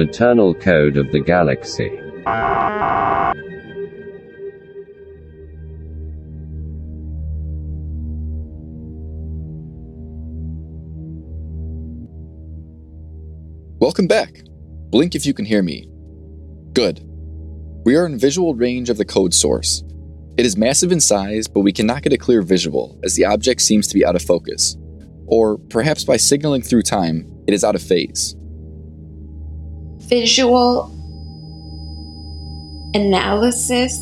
Eternal Code of the Galaxy. Welcome back. Blink if you can hear me. Good. We are in visual range of the code source. It is massive in size, but we cannot get a clear visual as the object seems to be out of focus. Or perhaps by signaling through time, it is out of phase. Visual analysis?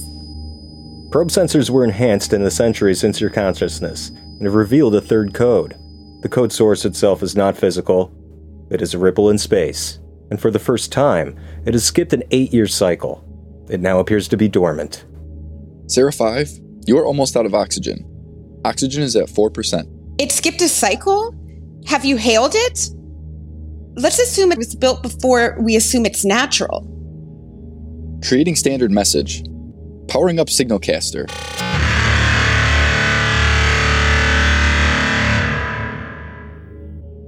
Probe sensors were enhanced in the centuries since your consciousness and have revealed a third code. The code source itself is not physical, it is a ripple in space, and for the first time, it has skipped an eight year cycle. It now appears to be dormant. Sarah 5, you are almost out of oxygen. Oxygen is at 4%. It skipped a cycle? Have you hailed it? Let's assume it was built before we assume it's natural. Creating standard message. Powering up Signalcaster.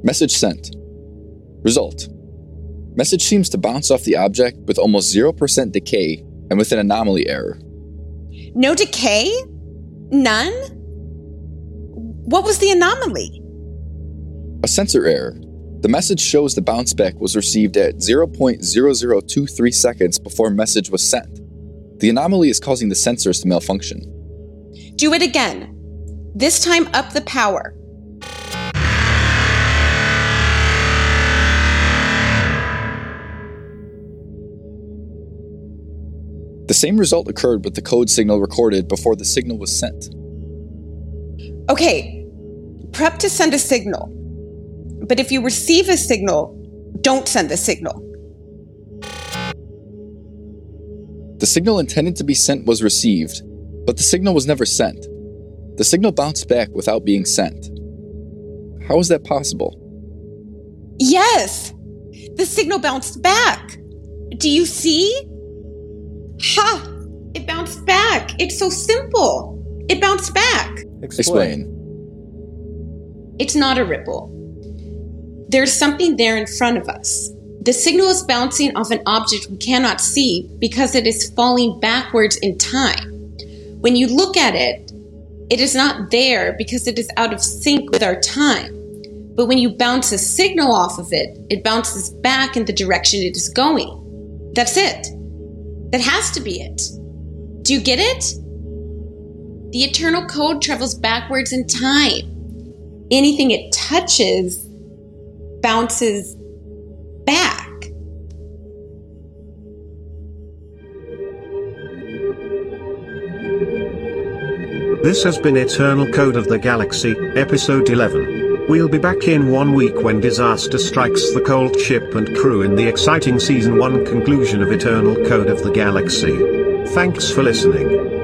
Message sent. Result. Message seems to bounce off the object with almost 0% decay and with an anomaly error. No decay? None? What was the anomaly? A sensor error. The message shows the bounce back was received at 0.0023 seconds before message was sent. The anomaly is causing the sensors to malfunction. Do it again. This time up the power. The same result occurred with the code signal recorded before the signal was sent. Okay, prep to send a signal. But if you receive a signal, don't send the signal. The signal intended to be sent was received, but the signal was never sent. The signal bounced back without being sent. How is that possible? Yes! The signal bounced back. Do you see? Ha! It bounced back. It's so simple. It bounced back. Explain. It's not a ripple. There's something there in front of us. The signal is bouncing off an object we cannot see because it is falling backwards in time. When you look at it, it is not there because it is out of sync with our time. But when you bounce a signal off of it, it bounces back in the direction it is going. That's it. That has to be it. Do you get it? The eternal code travels backwards in time. Anything it touches bounces back. This has been Eternal Code of the Galaxy, Episode 11. We'll be back in one week when disaster strikes the cold ship and crew in the exciting Season 1 conclusion of Eternal Code of the Galaxy. Thanks for listening.